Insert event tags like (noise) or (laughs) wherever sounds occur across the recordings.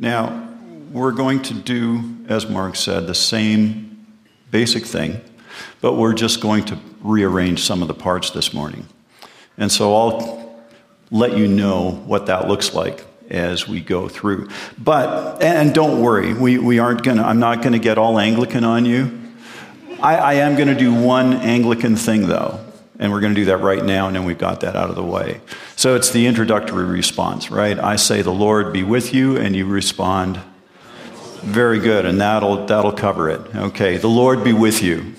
Now, we're going to do, as Mark said, the same basic thing, but we're just going to rearrange some of the parts this morning. And so I'll let you know what that looks like as we go through. But, and don't worry, we, we aren't gonna, I'm not gonna get all Anglican on you. I, I am gonna do one Anglican thing though, and we're gonna do that right now, and then we've got that out of the way. So it's the introductory response, right? I say, The Lord be with you, and you respond, Very good, and that'll, that'll cover it. Okay, the Lord be with you.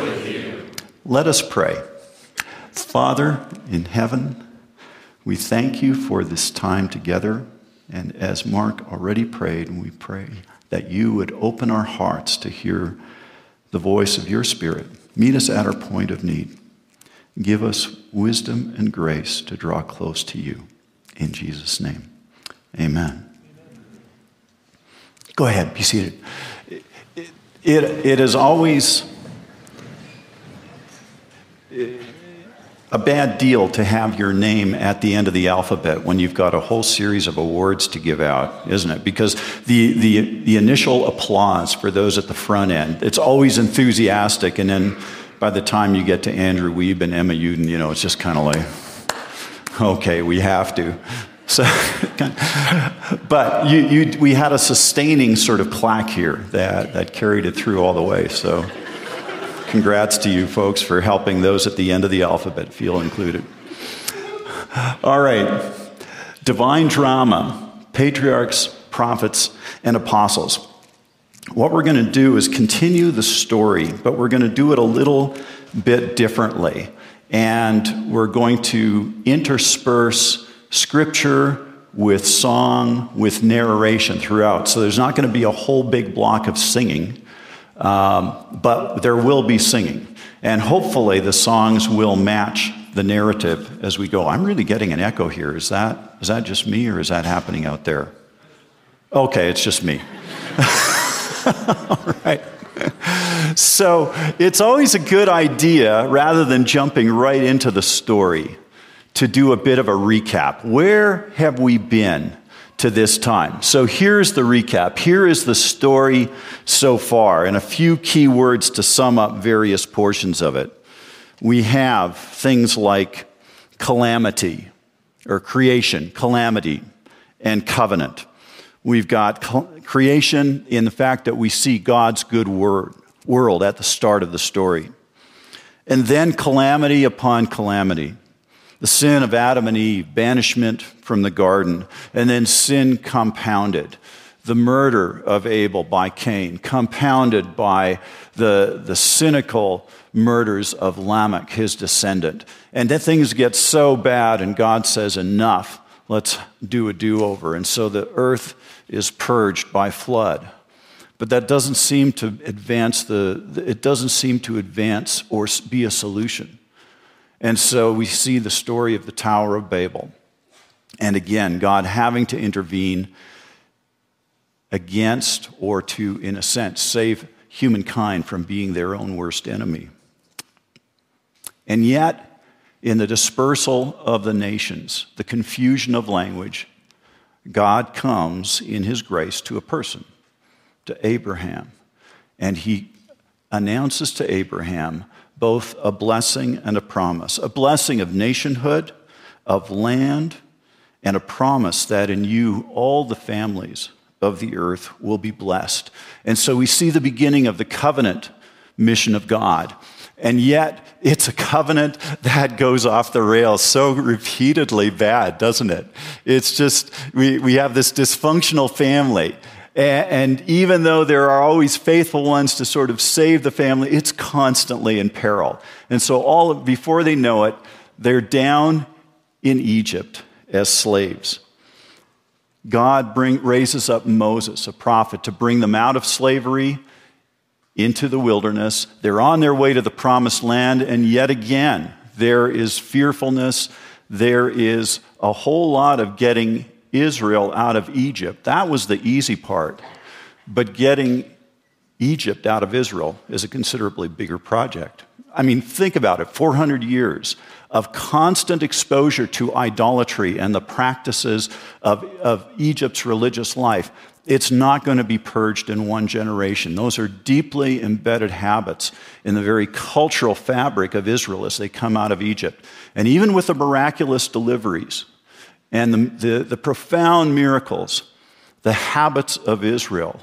With you. Let us pray. Father in heaven, we thank you for this time together. And as Mark already prayed, we pray that you would open our hearts to hear the voice of your Spirit. Meet us at our point of need. Give us wisdom and grace to draw close to you. In Jesus' name, amen. Go ahead, be seated. It, it, it is always a bad deal to have your name at the end of the alphabet when you've got a whole series of awards to give out, isn't it? Because the, the, the initial applause for those at the front end, it's always enthusiastic, and then by the time you get to Andrew Wiebe and Emma Uden, you know, it's just kind of like, okay, we have to. So, (laughs) but you, you, we had a sustaining sort of clack here that, that carried it through all the way. So, Congrats to you folks for helping those at the end of the alphabet feel included. All right. Divine drama, patriarchs, prophets, and apostles. What we're going to do is continue the story, but we're going to do it a little bit differently. And we're going to intersperse scripture with song, with narration throughout. So there's not going to be a whole big block of singing. Um, but there will be singing. And hopefully the songs will match the narrative as we go. I'm really getting an echo here. Is that, is that just me or is that happening out there? Okay, it's just me. (laughs) (laughs) All right. So it's always a good idea, rather than jumping right into the story, to do a bit of a recap. Where have we been? to this time. So here's the recap. Here is the story so far, and a few key words to sum up various portions of it. We have things like calamity, or creation, calamity, and covenant. We've got creation in the fact that we see God's good word, world at the start of the story. And then calamity upon calamity the sin of Adam and Eve, banishment from the garden, and then sin compounded. The murder of Abel by Cain, compounded by the, the cynical murders of Lamech, his descendant. And then things get so bad, and God says, Enough, let's do a do over. And so the earth is purged by flood. But that doesn't seem to advance the, it doesn't seem to advance or be a solution. And so we see the story of the Tower of Babel. And again, God having to intervene against or to, in a sense, save humankind from being their own worst enemy. And yet, in the dispersal of the nations, the confusion of language, God comes in his grace to a person, to Abraham. And he announces to Abraham both a blessing and a promise a blessing of nationhood, of land, and a promise that in you all the families of the earth will be blessed. And so we see the beginning of the covenant mission of God. And yet, it's a covenant that goes off the rails so repeatedly bad, doesn't it? It's just, we, we have this dysfunctional family. And even though there are always faithful ones to sort of save the family, it's constantly in peril. And so, all before they know it, they're down in Egypt as slaves. God bring, raises up Moses, a prophet, to bring them out of slavery into the wilderness. They're on their way to the promised land, and yet again, there is fearfulness. There is a whole lot of getting Israel out of Egypt. That was the easy part. But getting Egypt out of Israel is a considerably bigger project. I mean, think about it 400 years of constant exposure to idolatry and the practices of, of Egypt's religious life, it's not going to be purged in one generation. Those are deeply embedded habits in the very cultural fabric of Israel as they come out of Egypt. And even with the miraculous deliveries and the, the, the profound miracles, the habits of Israel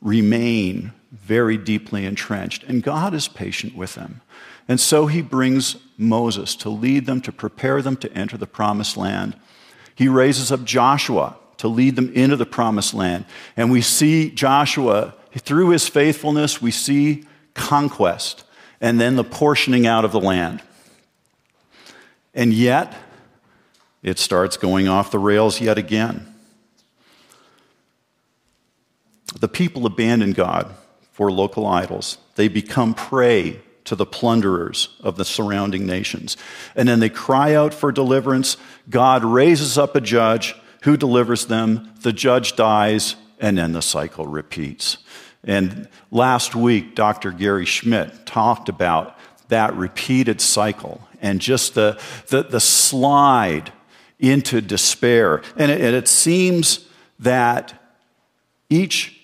remain very deeply entrenched. And God is patient with them. And so he brings Moses to lead them, to prepare them to enter the promised land. He raises up Joshua to lead them into the promised land. And we see Joshua, through his faithfulness, we see conquest and then the portioning out of the land. And yet, it starts going off the rails yet again. The people abandon God for local idols, they become prey to the plunderers of the surrounding nations. And then they cry out for deliverance. God raises up a judge who delivers them? The judge dies, and then the cycle repeats. And last week, Dr. Gary Schmidt talked about that repeated cycle and just the, the, the slide into despair. And it, and it seems that each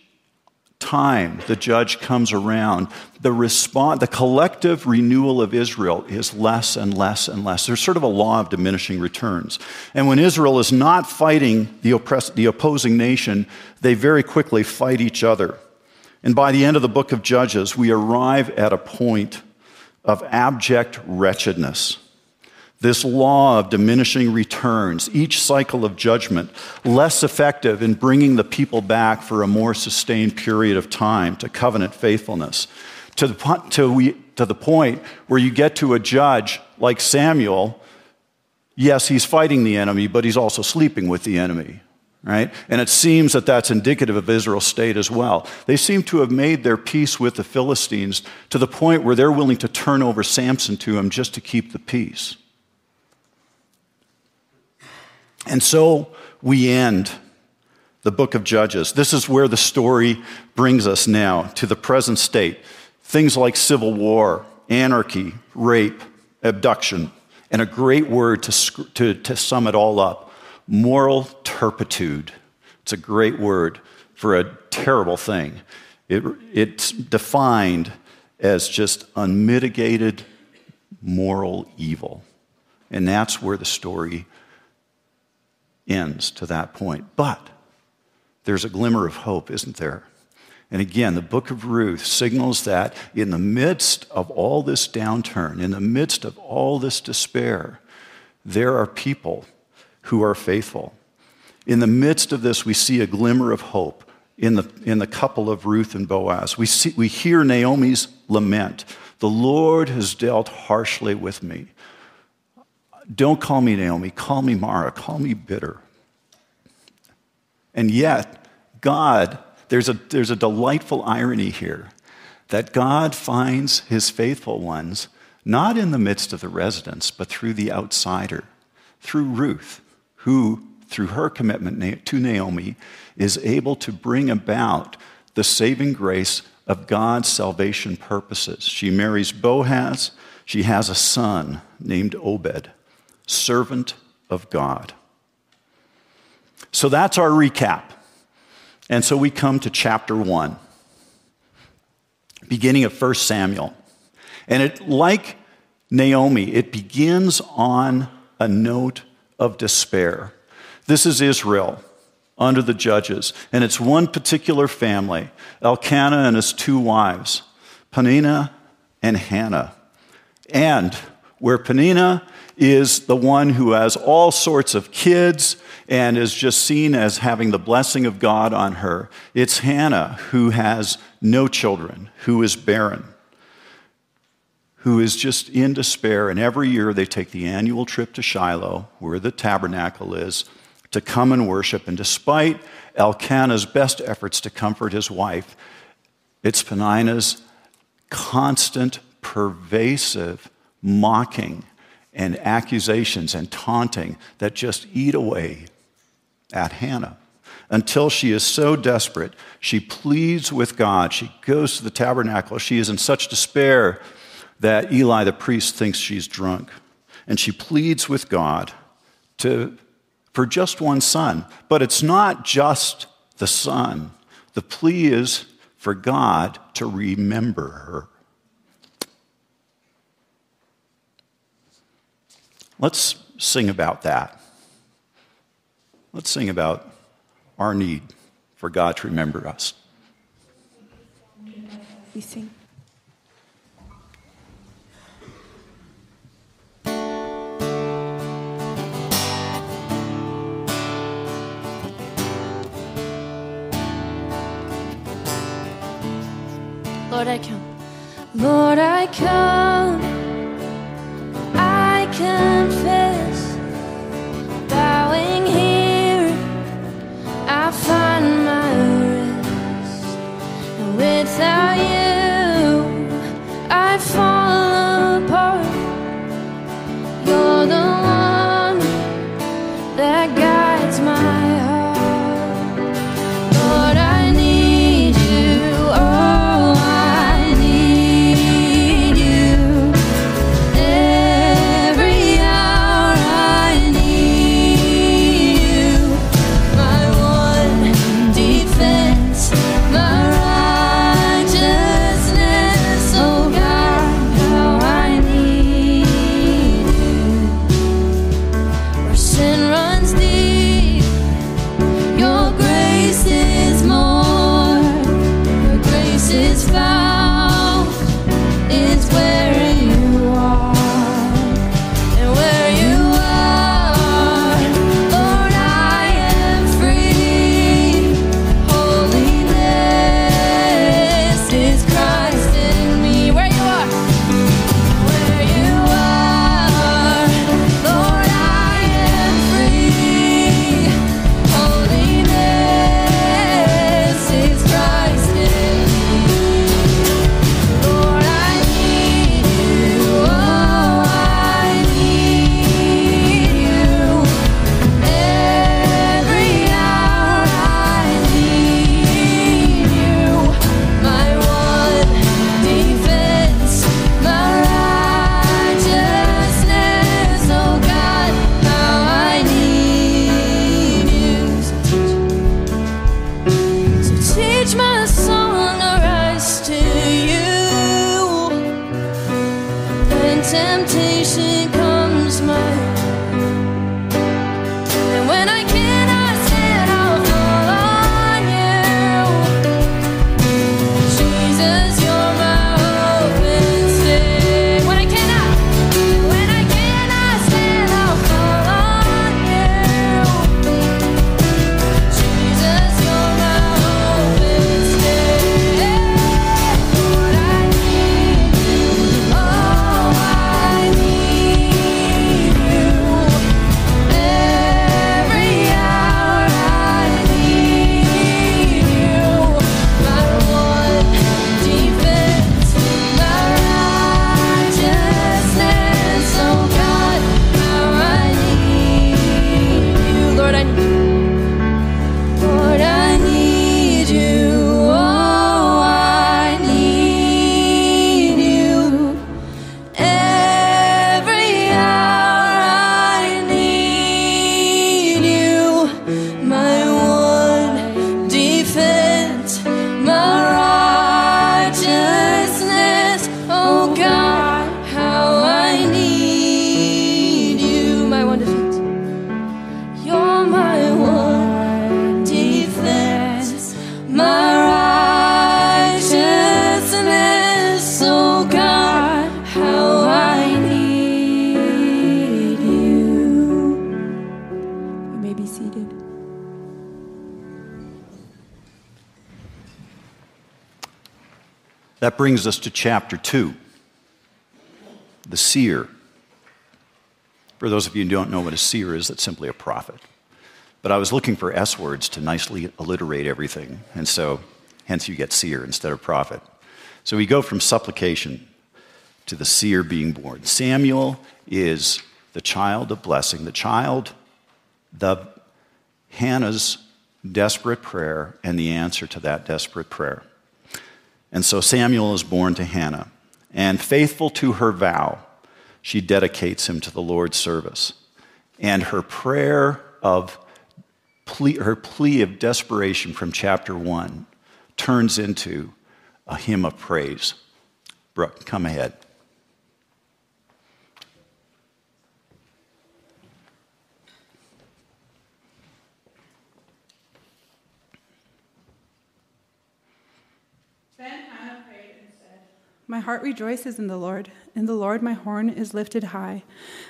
time the judge comes around, the response, the collective renewal of Israel is less and less and less. There's sort of a law of diminishing returns. And when Israel is not fighting the, oppress- the opposing nation, they very quickly fight each other. And by the end of the book of Judges, we arrive at a point of abject wretchedness this law of diminishing returns, each cycle of judgment, less effective in bringing the people back for a more sustained period of time to covenant faithfulness, to the, to, we, to the point where you get to a judge like Samuel. Yes, he's fighting the enemy, but he's also sleeping with the enemy, right? And it seems that that's indicative of Israel's state as well. They seem to have made their peace with the Philistines to the point where they're willing to turn over Samson to him just to keep the peace. And so we end the book of Judges. This is where the story brings us now to the present state. Things like civil war, anarchy, rape, abduction, and a great word to, to, to sum it all up moral turpitude. It's a great word for a terrible thing. It, it's defined as just unmitigated moral evil. And that's where the story ends to that point. But there's a glimmer of hope, isn't there? And again, the book of Ruth signals that in the midst of all this downturn, in the midst of all this despair, there are people who are faithful. In the midst of this, we see a glimmer of hope in the, in the couple of Ruth and Boaz. We, see, we hear Naomi's lament The Lord has dealt harshly with me. Don't call me Naomi, call me Mara, call me bitter. And yet, God, there's a, there's a delightful irony here that God finds his faithful ones not in the midst of the residents, but through the outsider, through Ruth, who, through her commitment to Naomi, is able to bring about the saving grace of God's salvation purposes. She marries Boaz, she has a son named Obed servant of God. So that's our recap. And so we come to chapter 1, beginning of 1 Samuel. And it, like Naomi, it begins on a note of despair. This is Israel under the judges, and it's one particular family Elkanah and his two wives, Peninnah and Hannah. And where Peninnah is the one who has all sorts of kids and is just seen as having the blessing of God on her. It's Hannah who has no children, who is barren, who is just in despair. And every year they take the annual trip to Shiloh, where the tabernacle is, to come and worship. And despite Elkanah's best efforts to comfort his wife, it's Peninnah's constant, pervasive mocking and accusations and taunting that just eat away at Hannah until she is so desperate. She pleads with God. She goes to the tabernacle. She is in such despair that Eli the priest thinks she's drunk. And she pleads with God to, for just one son. But it's not just the son, the plea is for God to remember her. Let's sing about that. Let's sing about our need for God to remember us. We sing. Lord, I come. Lord, I come. I come. brings us to chapter 2 the seer. For those of you who don't know what a seer is, that's simply a prophet. But I was looking for S words to nicely alliterate everything, and so hence you get seer instead of prophet. So we go from supplication to the seer being born. Samuel is the child of blessing, the child, the Hannah's desperate prayer, and the answer to that desperate prayer. And so Samuel is born to Hannah. And faithful to her vow, she dedicates him to the Lord's service. And her prayer of plea, her plea of desperation from chapter one turns into a hymn of praise. Brooke, come ahead. My heart rejoices in the Lord. In the Lord my horn is lifted high.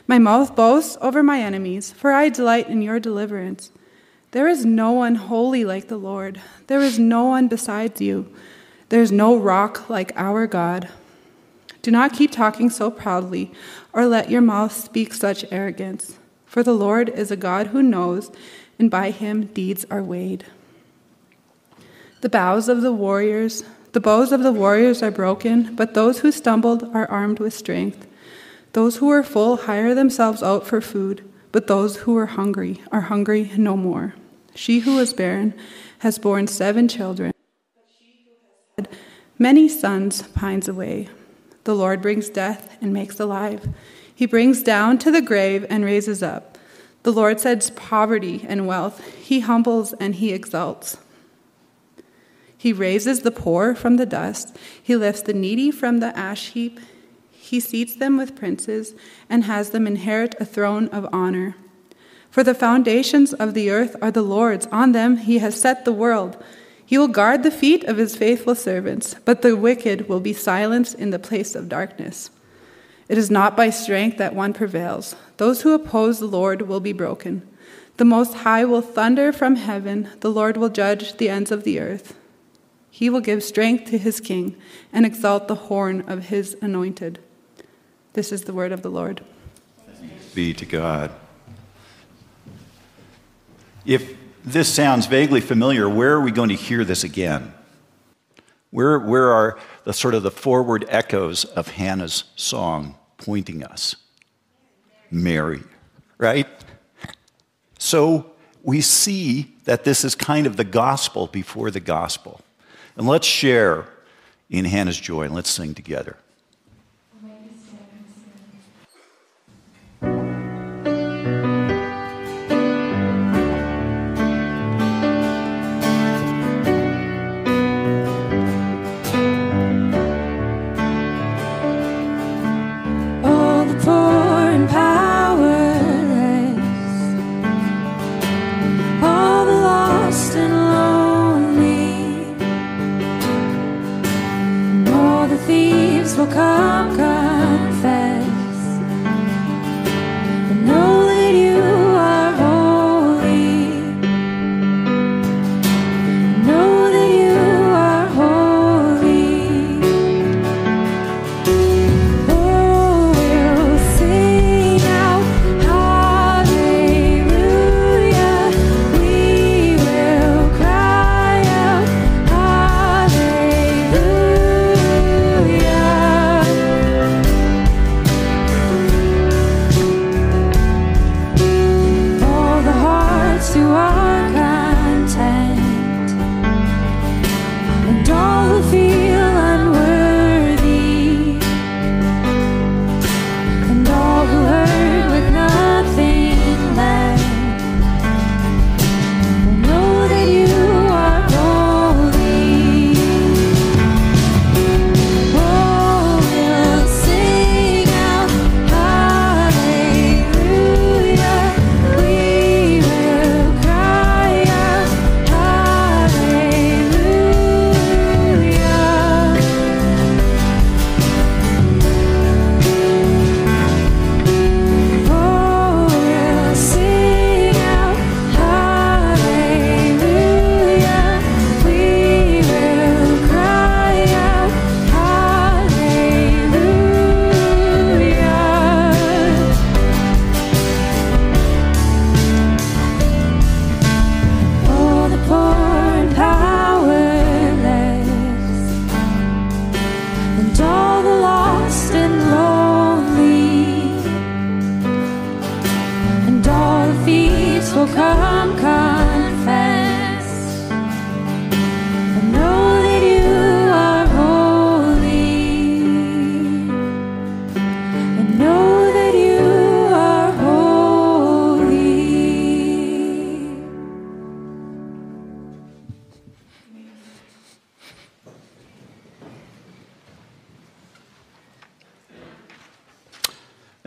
My mouth boasts over my enemies, for I delight in your deliverance. There is no one holy like the Lord. There is no one besides you. There is no rock like our God. Do not keep talking so proudly, or let your mouth speak such arrogance. For the Lord is a God who knows, and by him deeds are weighed. The bows of the warriors, the bows of the warriors are broken, but those who stumbled are armed with strength. Those who are full hire themselves out for food, but those who are hungry are hungry no more. She who was barren has borne seven children. Many sons pines away. The Lord brings death and makes alive. He brings down to the grave and raises up. The Lord sends poverty and wealth. He humbles and he exalts. He raises the poor from the dust. He lifts the needy from the ash heap. He seats them with princes and has them inherit a throne of honor. For the foundations of the earth are the Lord's. On them he has set the world. He will guard the feet of his faithful servants, but the wicked will be silenced in the place of darkness. It is not by strength that one prevails. Those who oppose the Lord will be broken. The Most High will thunder from heaven. The Lord will judge the ends of the earth. He will give strength to his king and exalt the horn of his anointed. This is the word of the Lord. Be to God. If this sounds vaguely familiar, where are we going to hear this again? Where, where are the sort of the forward echoes of Hannah's song pointing us? Mary, right? So we see that this is kind of the gospel before the gospel. And let's share in Hannah's joy and let's sing together. Come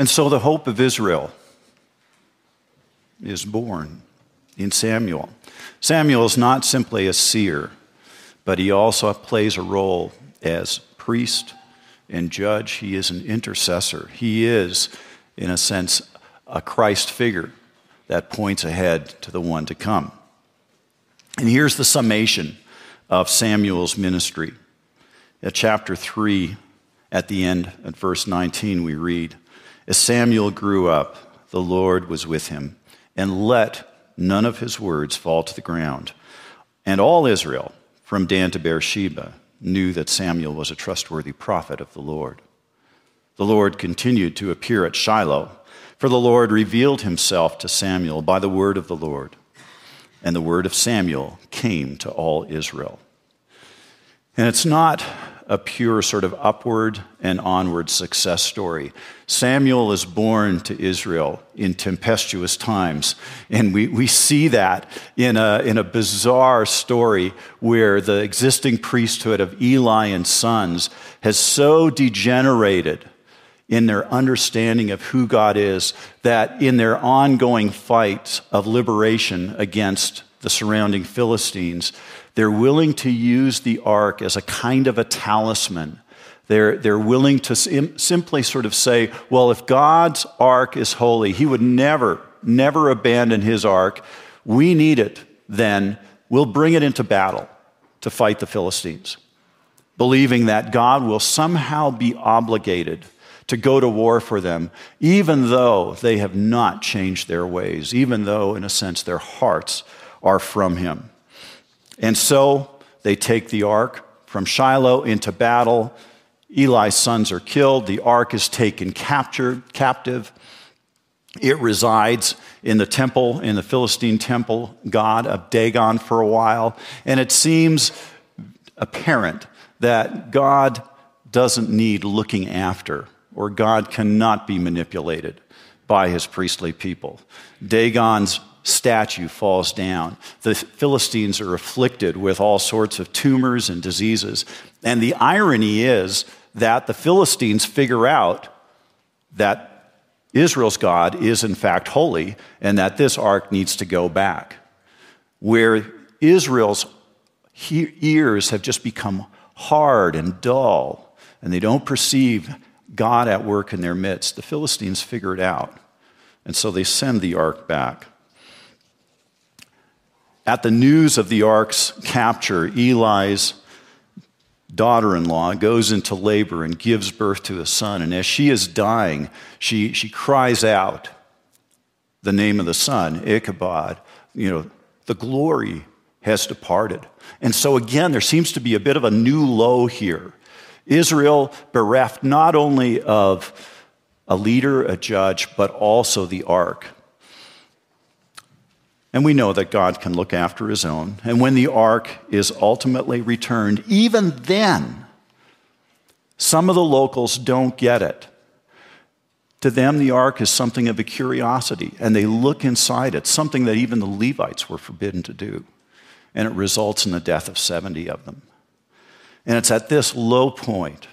And so the hope of Israel is born in Samuel. Samuel is not simply a seer, but he also plays a role as priest and judge. He is an intercessor. He is, in a sense, a Christ figure that points ahead to the one to come. And here's the summation of Samuel's ministry. At chapter 3, at the end, at verse 19, we read As Samuel grew up, the Lord was with him, and let none of his words fall to the ground. And all Israel, from Dan to Beersheba, knew that Samuel was a trustworthy prophet of the Lord. The Lord continued to appear at Shiloh, for the Lord revealed himself to Samuel by the word of the Lord. And the word of Samuel came to all Israel. And it's not a pure sort of upward and onward success story. Samuel is born to Israel in tempestuous times, and we, we see that in a, in a bizarre story where the existing priesthood of Eli and sons has so degenerated in their understanding of who God is that in their ongoing fight of liberation against the surrounding Philistines, they're willing to use the ark as a kind of a talisman. They're, they're willing to sim- simply sort of say, well, if God's ark is holy, he would never, never abandon his ark. We need it, then we'll bring it into battle to fight the Philistines, believing that God will somehow be obligated to go to war for them, even though they have not changed their ways, even though, in a sense, their hearts are from him. And so they take the ark from Shiloh into battle. Eli's sons are killed. The ark is taken captured, captive. It resides in the temple, in the Philistine temple god of Dagon for a while. And it seems apparent that God doesn't need looking after, or God cannot be manipulated by his priestly people. Dagon's statue falls down. The Philistines are afflicted with all sorts of tumors and diseases. And the irony is that the Philistines figure out that Israel's God is in fact holy and that this ark needs to go back. Where Israel's ears have just become hard and dull and they don't perceive God at work in their midst, the Philistines figure it out. And so they send the ark back. At the news of the ark's capture, Eli's daughter in law goes into labor and gives birth to a son. And as she is dying, she, she cries out the name of the son, Ichabod. You know, the glory has departed. And so, again, there seems to be a bit of a new low here. Israel bereft not only of a leader, a judge, but also the ark. And we know that God can look after his own. And when the ark is ultimately returned, even then, some of the locals don't get it. To them, the ark is something of a curiosity, and they look inside it, something that even the Levites were forbidden to do. And it results in the death of 70 of them. And it's at this low point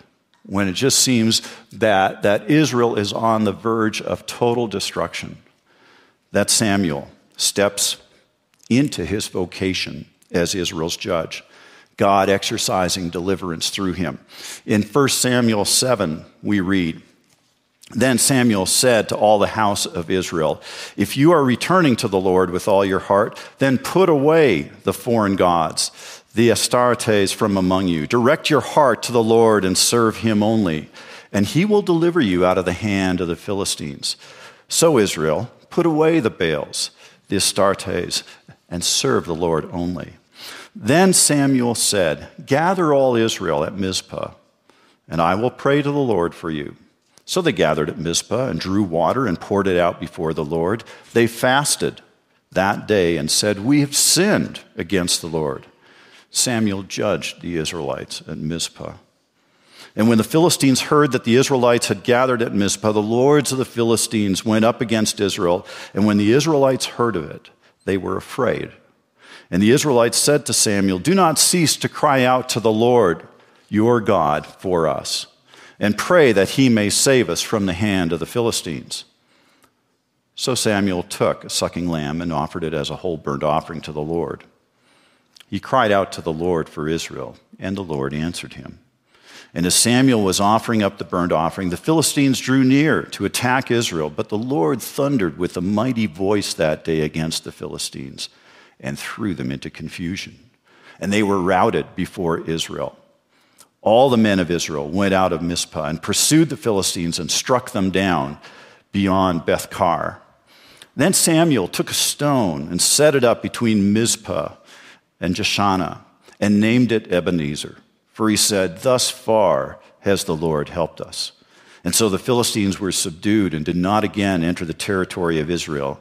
when it just seems that, that Israel is on the verge of total destruction that Samuel steps into his vocation as Israel's judge, God exercising deliverance through him. In 1 Samuel 7, we read, then Samuel said to all the house of Israel, If you are returning to the Lord with all your heart, then put away the foreign gods, the Astartes from among you. Direct your heart to the Lord and serve him only, and he will deliver you out of the hand of the Philistines. So, Israel, put away the Baals the Astartes, and serve the Lord only. Then Samuel said, Gather all Israel at Mizpah, and I will pray to the Lord for you. So they gathered at Mizpah and drew water and poured it out before the Lord. They fasted that day and said, We have sinned against the Lord. Samuel judged the Israelites at Mizpah. And when the Philistines heard that the Israelites had gathered at Mizpah, the lords of the Philistines went up against Israel. And when the Israelites heard of it, they were afraid. And the Israelites said to Samuel, Do not cease to cry out to the Lord your God for us. and pray that he may save us from the hand of the Philistines. So Samuel took a sucking lamb and offered it as a whole burnt offering to the Lord. He cried out to the Lord for Israel, and the Lord answered him. And as Samuel was offering up the burnt offering, the Philistines drew near to attack Israel, but the Lord thundered with a mighty voice that day against the Philistines and threw them into confusion. And they were routed before Israel. All the men of Israel went out of Mizpah and pursued the Philistines and struck them down beyond Beth-kar. Then Samuel took a stone and set it up between Mizpah and Jeshanah and named it Ebenezer. For he said, Thus far has the Lord helped us. And so the Philistines were subdued and did not again enter the territory of Israel.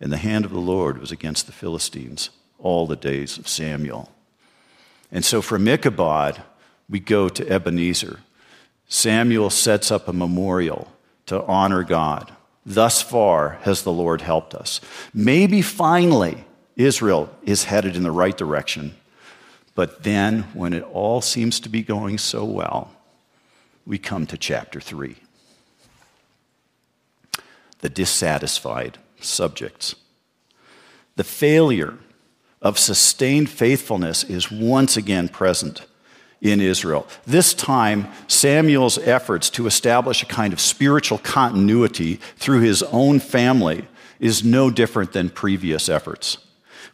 And the hand of the Lord was against the Philistines all the days of Samuel. And so from Ichabod, we go to Ebenezer. Samuel sets up a memorial to honor God. Thus far has the Lord helped us. Maybe finally Israel is headed in the right direction. But then, when it all seems to be going so well, we come to chapter 3 the dissatisfied subjects. The failure of sustained faithfulness is once again present in Israel. This time, Samuel's efforts to establish a kind of spiritual continuity through his own family is no different than previous efforts.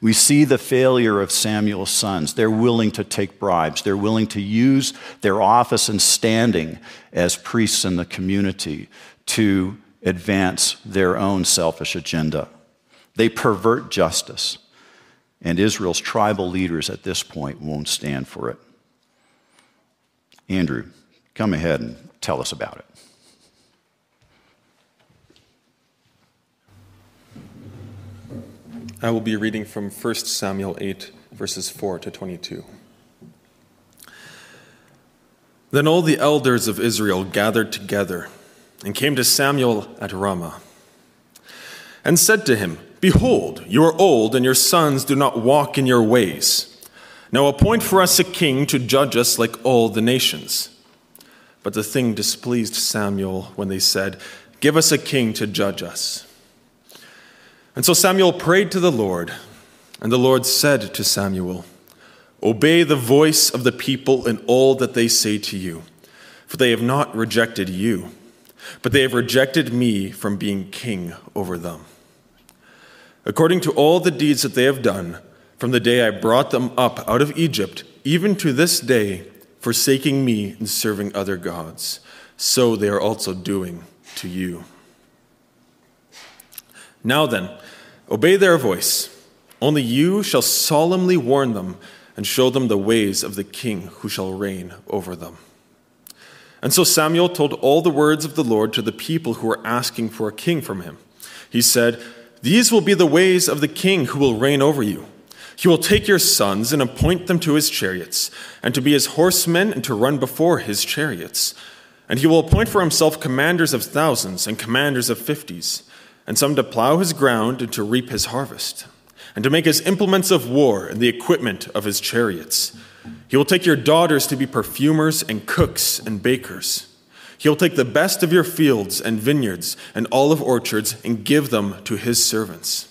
We see the failure of Samuel's sons. They're willing to take bribes. They're willing to use their office and standing as priests in the community to advance their own selfish agenda. They pervert justice. And Israel's tribal leaders at this point won't stand for it. Andrew, come ahead and tell us about it. I will be reading from 1 Samuel 8, verses 4 to 22. Then all the elders of Israel gathered together and came to Samuel at Ramah and said to him, Behold, you are old, and your sons do not walk in your ways. Now appoint for us a king to judge us like all the nations. But the thing displeased Samuel when they said, Give us a king to judge us. And so Samuel prayed to the Lord, and the Lord said to Samuel, Obey the voice of the people in all that they say to you, for they have not rejected you, but they have rejected me from being king over them. According to all the deeds that they have done, from the day I brought them up out of Egypt, even to this day, forsaking me and serving other gods, so they are also doing to you. Now then, obey their voice. Only you shall solemnly warn them and show them the ways of the king who shall reign over them. And so Samuel told all the words of the Lord to the people who were asking for a king from him. He said, These will be the ways of the king who will reign over you. He will take your sons and appoint them to his chariots, and to be his horsemen and to run before his chariots. And he will appoint for himself commanders of thousands and commanders of fifties, and some to plow his ground and to reap his harvest, and to make his implements of war and the equipment of his chariots. He will take your daughters to be perfumers and cooks and bakers. He will take the best of your fields and vineyards and olive orchards and give them to his servants.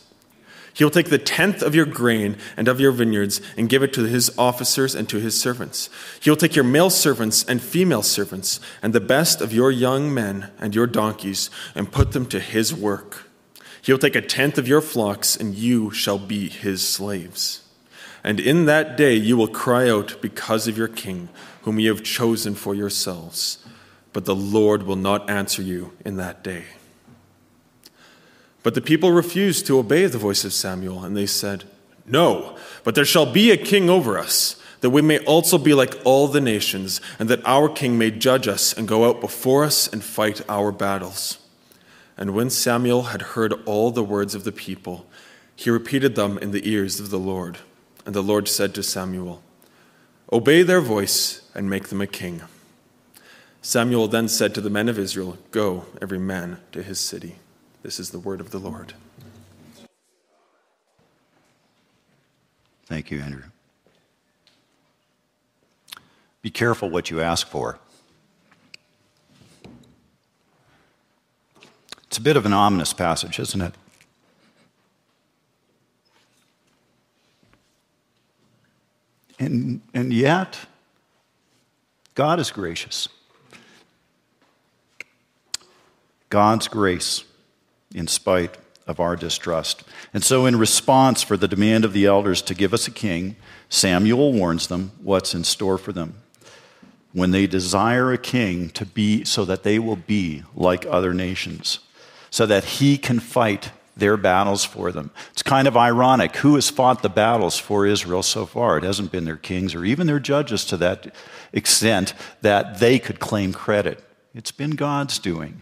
He will take the tenth of your grain and of your vineyards and give it to his officers and to his servants. He will take your male servants and female servants and the best of your young men and your donkeys and put them to his work. He will take a tenth of your flocks and you shall be his slaves. And in that day you will cry out because of your king, whom you have chosen for yourselves. But the Lord will not answer you in that day. But the people refused to obey the voice of Samuel, and they said, No, but there shall be a king over us, that we may also be like all the nations, and that our king may judge us and go out before us and fight our battles. And when Samuel had heard all the words of the people, he repeated them in the ears of the Lord. And the Lord said to Samuel, Obey their voice and make them a king. Samuel then said to the men of Israel, Go, every man to his city. This is the word of the Lord. Thank you, Andrew. Be careful what you ask for. A bit of an ominous passage, isn't it? And, and yet, God is gracious. God's grace in spite of our distrust. And so, in response for the demand of the elders to give us a king, Samuel warns them what's in store for them. When they desire a king to be so that they will be like other nations, so that he can fight their battles for them. It's kind of ironic. Who has fought the battles for Israel so far? It hasn't been their kings or even their judges to that extent that they could claim credit. It's been God's doing.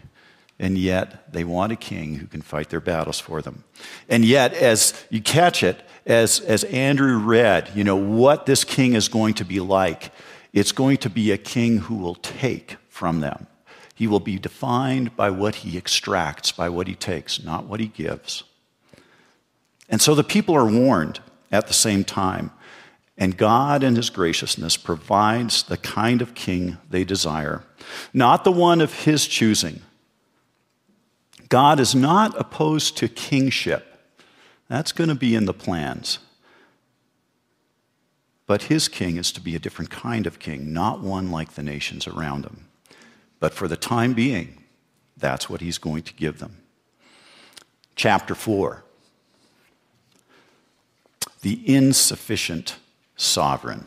And yet, they want a king who can fight their battles for them. And yet, as you catch it, as, as Andrew read, you know, what this king is going to be like, it's going to be a king who will take from them. He will be defined by what he extracts, by what he takes, not what he gives. And so the people are warned at the same time. And God, in his graciousness, provides the kind of king they desire, not the one of his choosing. God is not opposed to kingship. That's going to be in the plans. But his king is to be a different kind of king, not one like the nations around him. But for the time being, that's what he's going to give them. Chapter 4 The insufficient sovereign.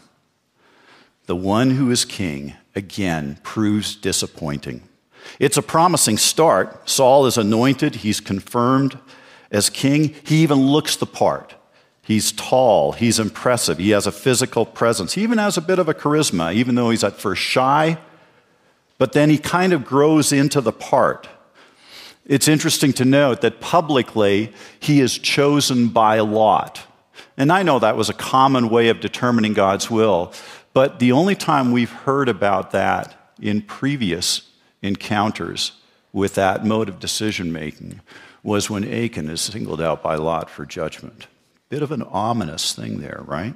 The one who is king, again, proves disappointing. It's a promising start. Saul is anointed, he's confirmed as king. He even looks the part. He's tall, he's impressive, he has a physical presence, he even has a bit of a charisma, even though he's at first shy, but then he kind of grows into the part. It's interesting to note that publicly he is chosen by lot. And I know that was a common way of determining God's will, but the only time we've heard about that in previous encounters with that mode of decision making was when Achan is singled out by Lot for judgment. Bit of an ominous thing there, right?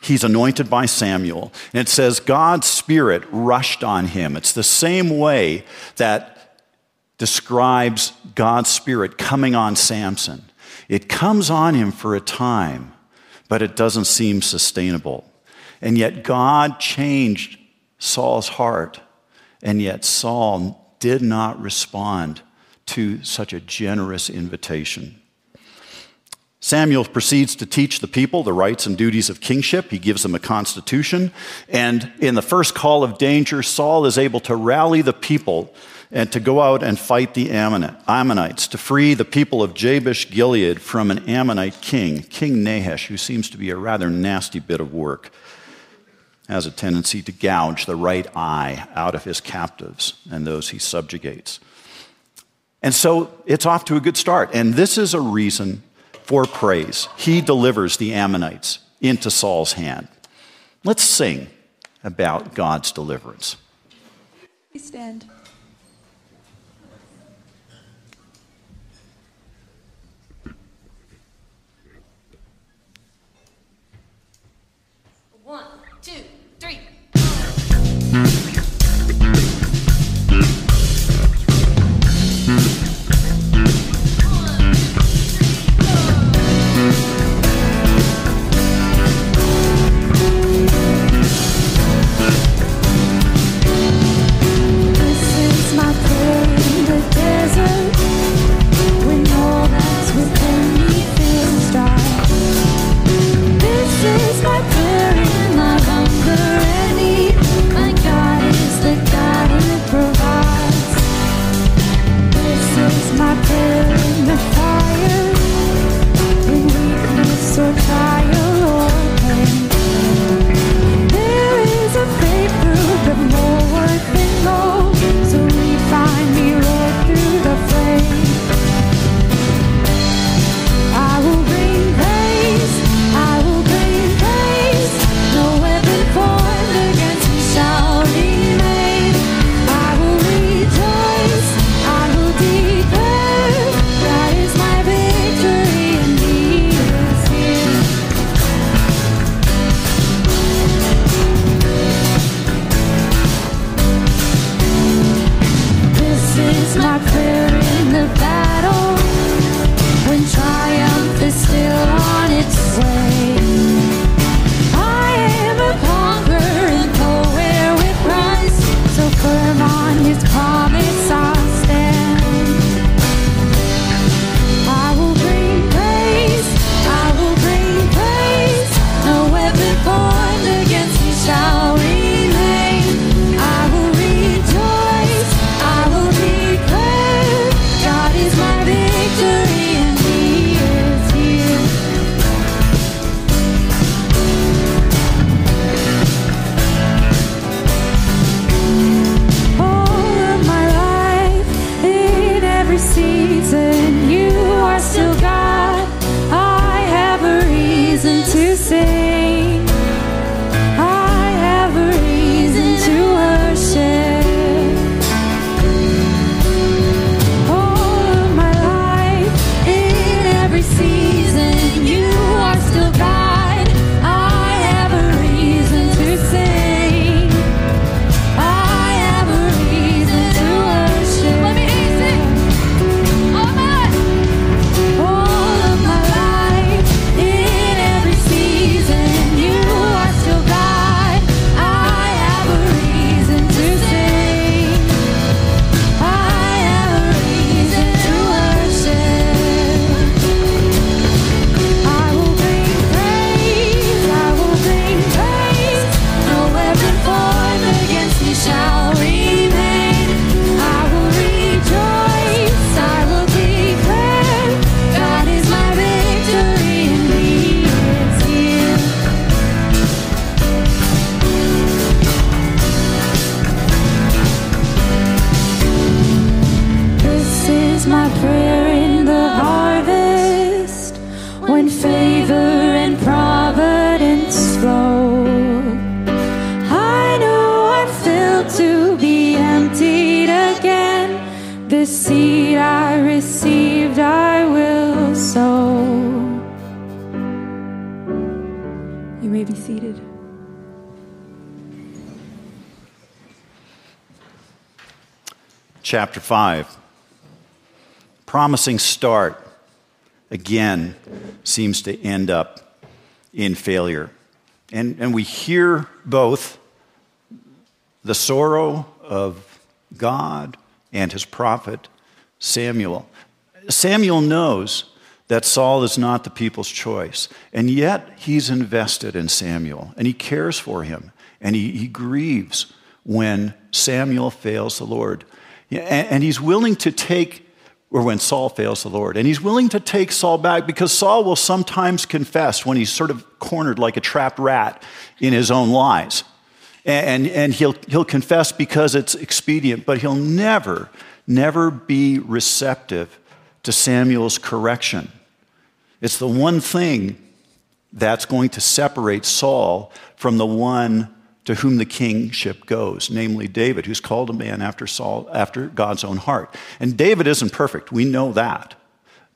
He's anointed by Samuel, and it says God's Spirit rushed on him. It's the same way that describes God's Spirit coming on Samson. It comes on him for a time, but it doesn't seem sustainable. And yet, God changed Saul's heart and yet Saul did not respond to such a generous invitation. Samuel proceeds to teach the people the rights and duties of kingship. He gives them a constitution. And in the first call of danger, Saul is able to rally the people and to go out and fight the Ammonites, to free the people of Jabesh Gilead from an Ammonite king, King Nahash, who seems to be a rather nasty bit of work has a tendency to gouge the right eye out of his captives and those he subjugates. And so it's off to a good start. And this is a reason for praise. He delivers the Ammonites into Saul's hand. Let's sing about God's deliverance. Please stand. One, two, three. Chapter 5. Promising start again seems to end up in failure. And, and we hear both the sorrow of God and his prophet Samuel. Samuel knows that Saul is not the people's choice, and yet he's invested in Samuel and he cares for him and he, he grieves when Samuel fails the Lord. And, and he's willing to take, or when Saul fails the Lord, and he's willing to take Saul back because Saul will sometimes confess when he's sort of cornered like a trapped rat in his own lies. And, and he'll, he'll confess because it's expedient, but he'll never, never be receptive to Samuel's correction. It's the one thing that's going to separate Saul from the one to whom the kingship goes, namely David, who's called a man after Saul, after God's own heart. And David isn't perfect, we know that,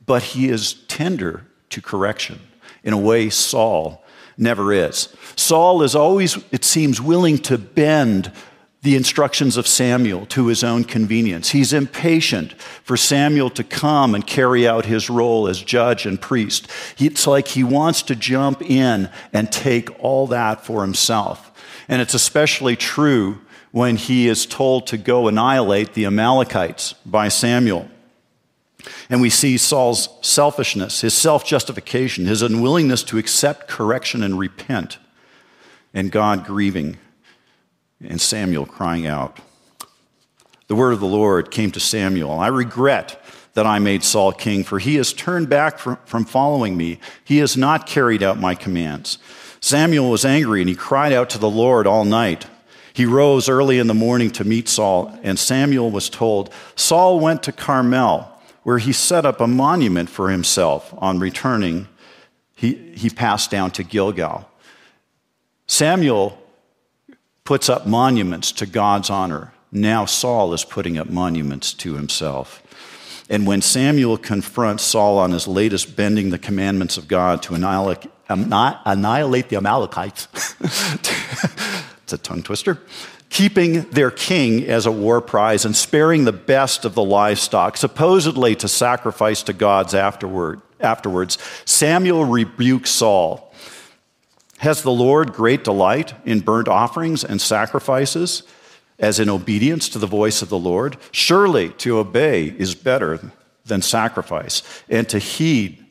but he is tender to correction in a way Saul never is. Saul is always, it seems, willing to bend the instructions of Samuel to his own convenience. He's impatient for Samuel to come and carry out his role as judge and priest. It's like he wants to jump in and take all that for himself. And it's especially true when he is told to go annihilate the Amalekites by Samuel. And we see Saul's selfishness, his self justification, his unwillingness to accept correction and repent, and God grieving, and Samuel crying out. The word of the Lord came to Samuel I regret that I made Saul king, for he has turned back from, from following me. He has not carried out my commands. Samuel was angry, and he cried out to the Lord all night. He rose early in the morning to meet Saul, and Samuel was told Saul went to Carmel, where he set up a monument for himself. On returning, he, he passed down to Gilgal. Samuel puts up monuments to God's honor. Now Saul is putting up monuments to himself. And when Samuel confronts Saul on his latest bending the commandments of God to annihilate, annihilate the Amalekites, (laughs) it's a tongue twister, keeping their king as a war prize and sparing the best of the livestock, supposedly to sacrifice to gods afterward, afterwards, Samuel rebukes Saul. Has the Lord great delight in burnt offerings and sacrifices, as in obedience to the voice of the Lord? Surely to obey is better than sacrifice, and to heed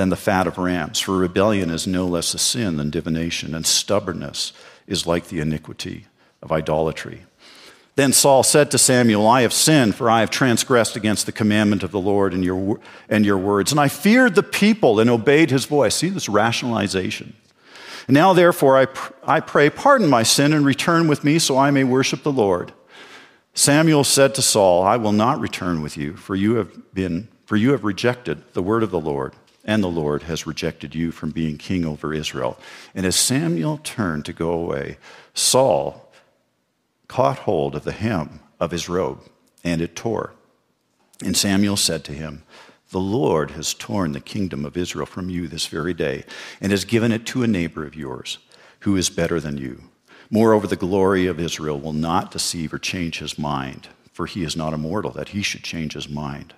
than the fat of rams. For rebellion is no less a sin than divination, and stubbornness is like the iniquity of idolatry. Then Saul said to Samuel, I have sinned, for I have transgressed against the commandment of the Lord and your, and your words. And I feared the people and obeyed his voice. See this rationalization. Now, therefore, I, pr- I pray, pardon my sin and return with me so I may worship the Lord. Samuel said to Saul, I will not return with you, for you have been, for you have rejected the word of the Lord, and the Lord has rejected you from being king over Israel. And as Samuel turned to go away, Saul caught hold of the hem of his robe, and it tore. And Samuel said to him, The Lord has torn the kingdom of Israel from you this very day, and has given it to a neighbor of yours, who is better than you. Moreover, the glory of Israel will not deceive or change his mind, for he is not immortal, that he should change his mind.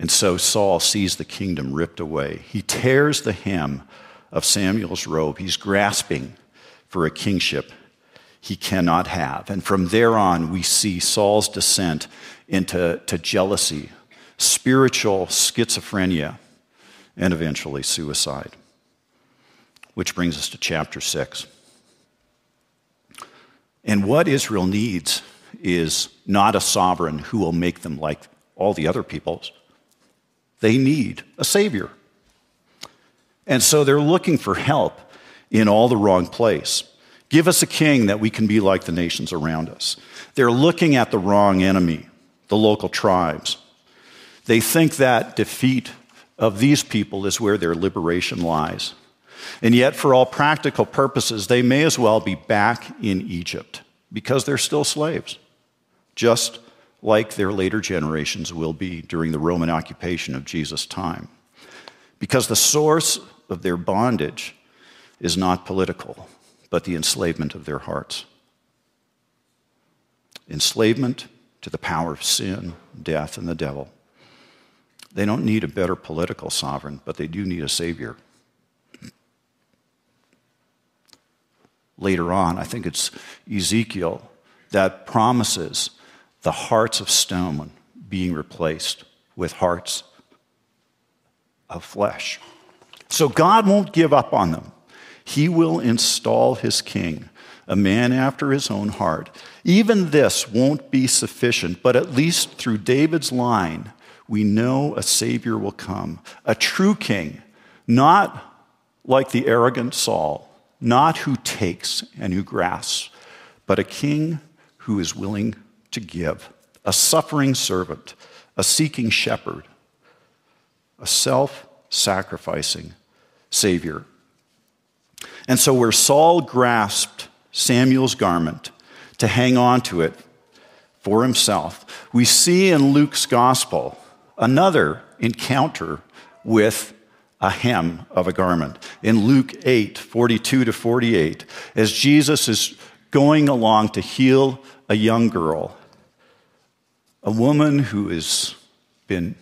And so Saul sees the kingdom ripped away. He tears the hem of Samuel's robe. He's grasping for a kingship he cannot have. And from there on, we see Saul's descent into to jealousy, spiritual schizophrenia, and eventually suicide. Which brings us to chapter 6. And what Israel needs is not a sovereign who will make them like all the other peoples. They need a savior. And so they're looking for help in all the wrong place. Give us a king that we can be like the nations around us. They're looking at the wrong enemy, the local tribes. They think that defeat of these people is where their liberation lies. And yet, for all practical purposes, they may as well be back in Egypt because they're still slaves, just like their later generations will be during the Roman occupation of Jesus' time. Because the source of their bondage is not political, but the enslavement of their hearts. Enslavement to the power of sin, death, and the devil. They don't need a better political sovereign, but they do need a savior. Later on, I think it's Ezekiel that promises the hearts of stone being replaced with hearts of flesh. So God won't give up on them. He will install his king, a man after his own heart. Even this won't be sufficient, but at least through David's line, we know a Savior will come, a true king, not like the arrogant Saul, not who takes and who grasps, but a king who is willing to give, a suffering servant, a seeking shepherd, a self sacrificing Savior. And so, where Saul grasped Samuel's garment to hang on to it for himself, we see in Luke's gospel another encounter with a hem of a garment. In Luke 8 42 to 48, as Jesus is going along to heal a young girl, a woman who has been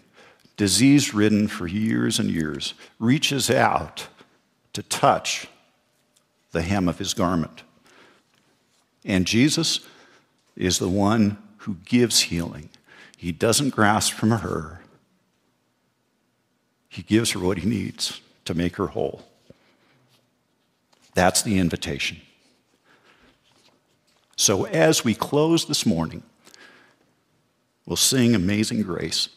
disease ridden for years and years reaches out to touch the hem of his garment. And Jesus is the one who gives healing. He doesn't grasp from her, he gives her what he needs to make her whole. That's the invitation. So, as we close this morning, we'll sing Amazing Grace.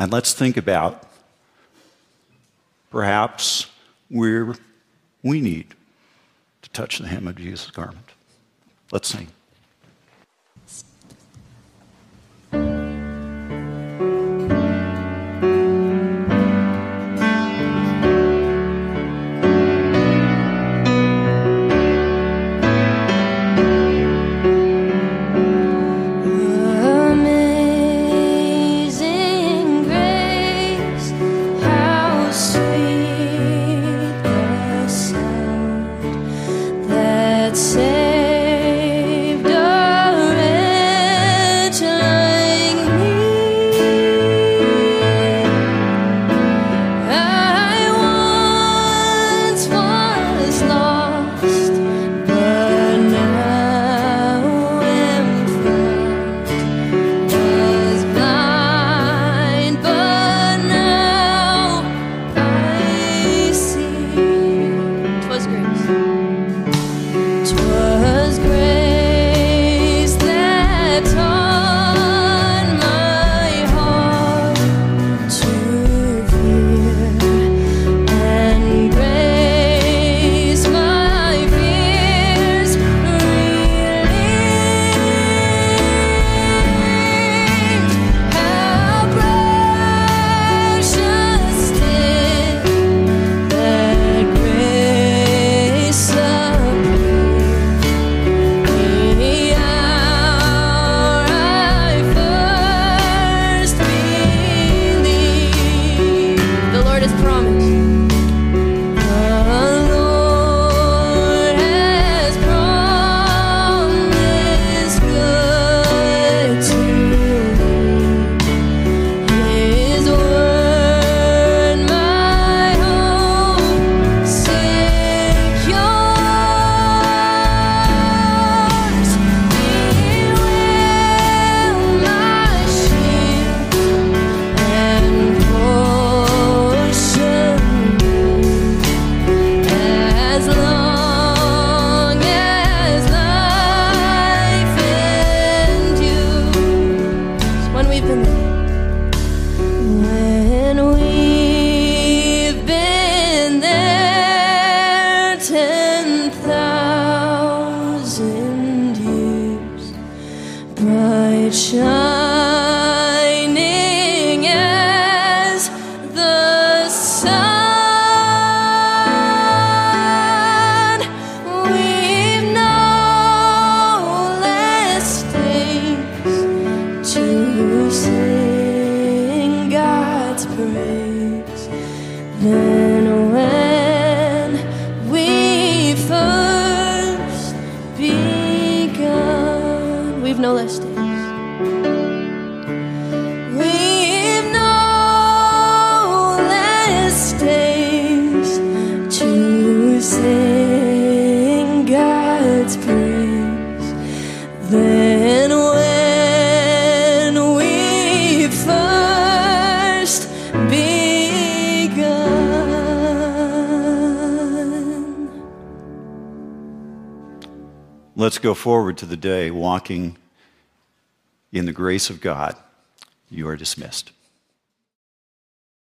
And let's think about perhaps where we need to touch the hem of Jesus' garment. Let's sing. Let's go forward to the day walking in the grace of God. You are dismissed.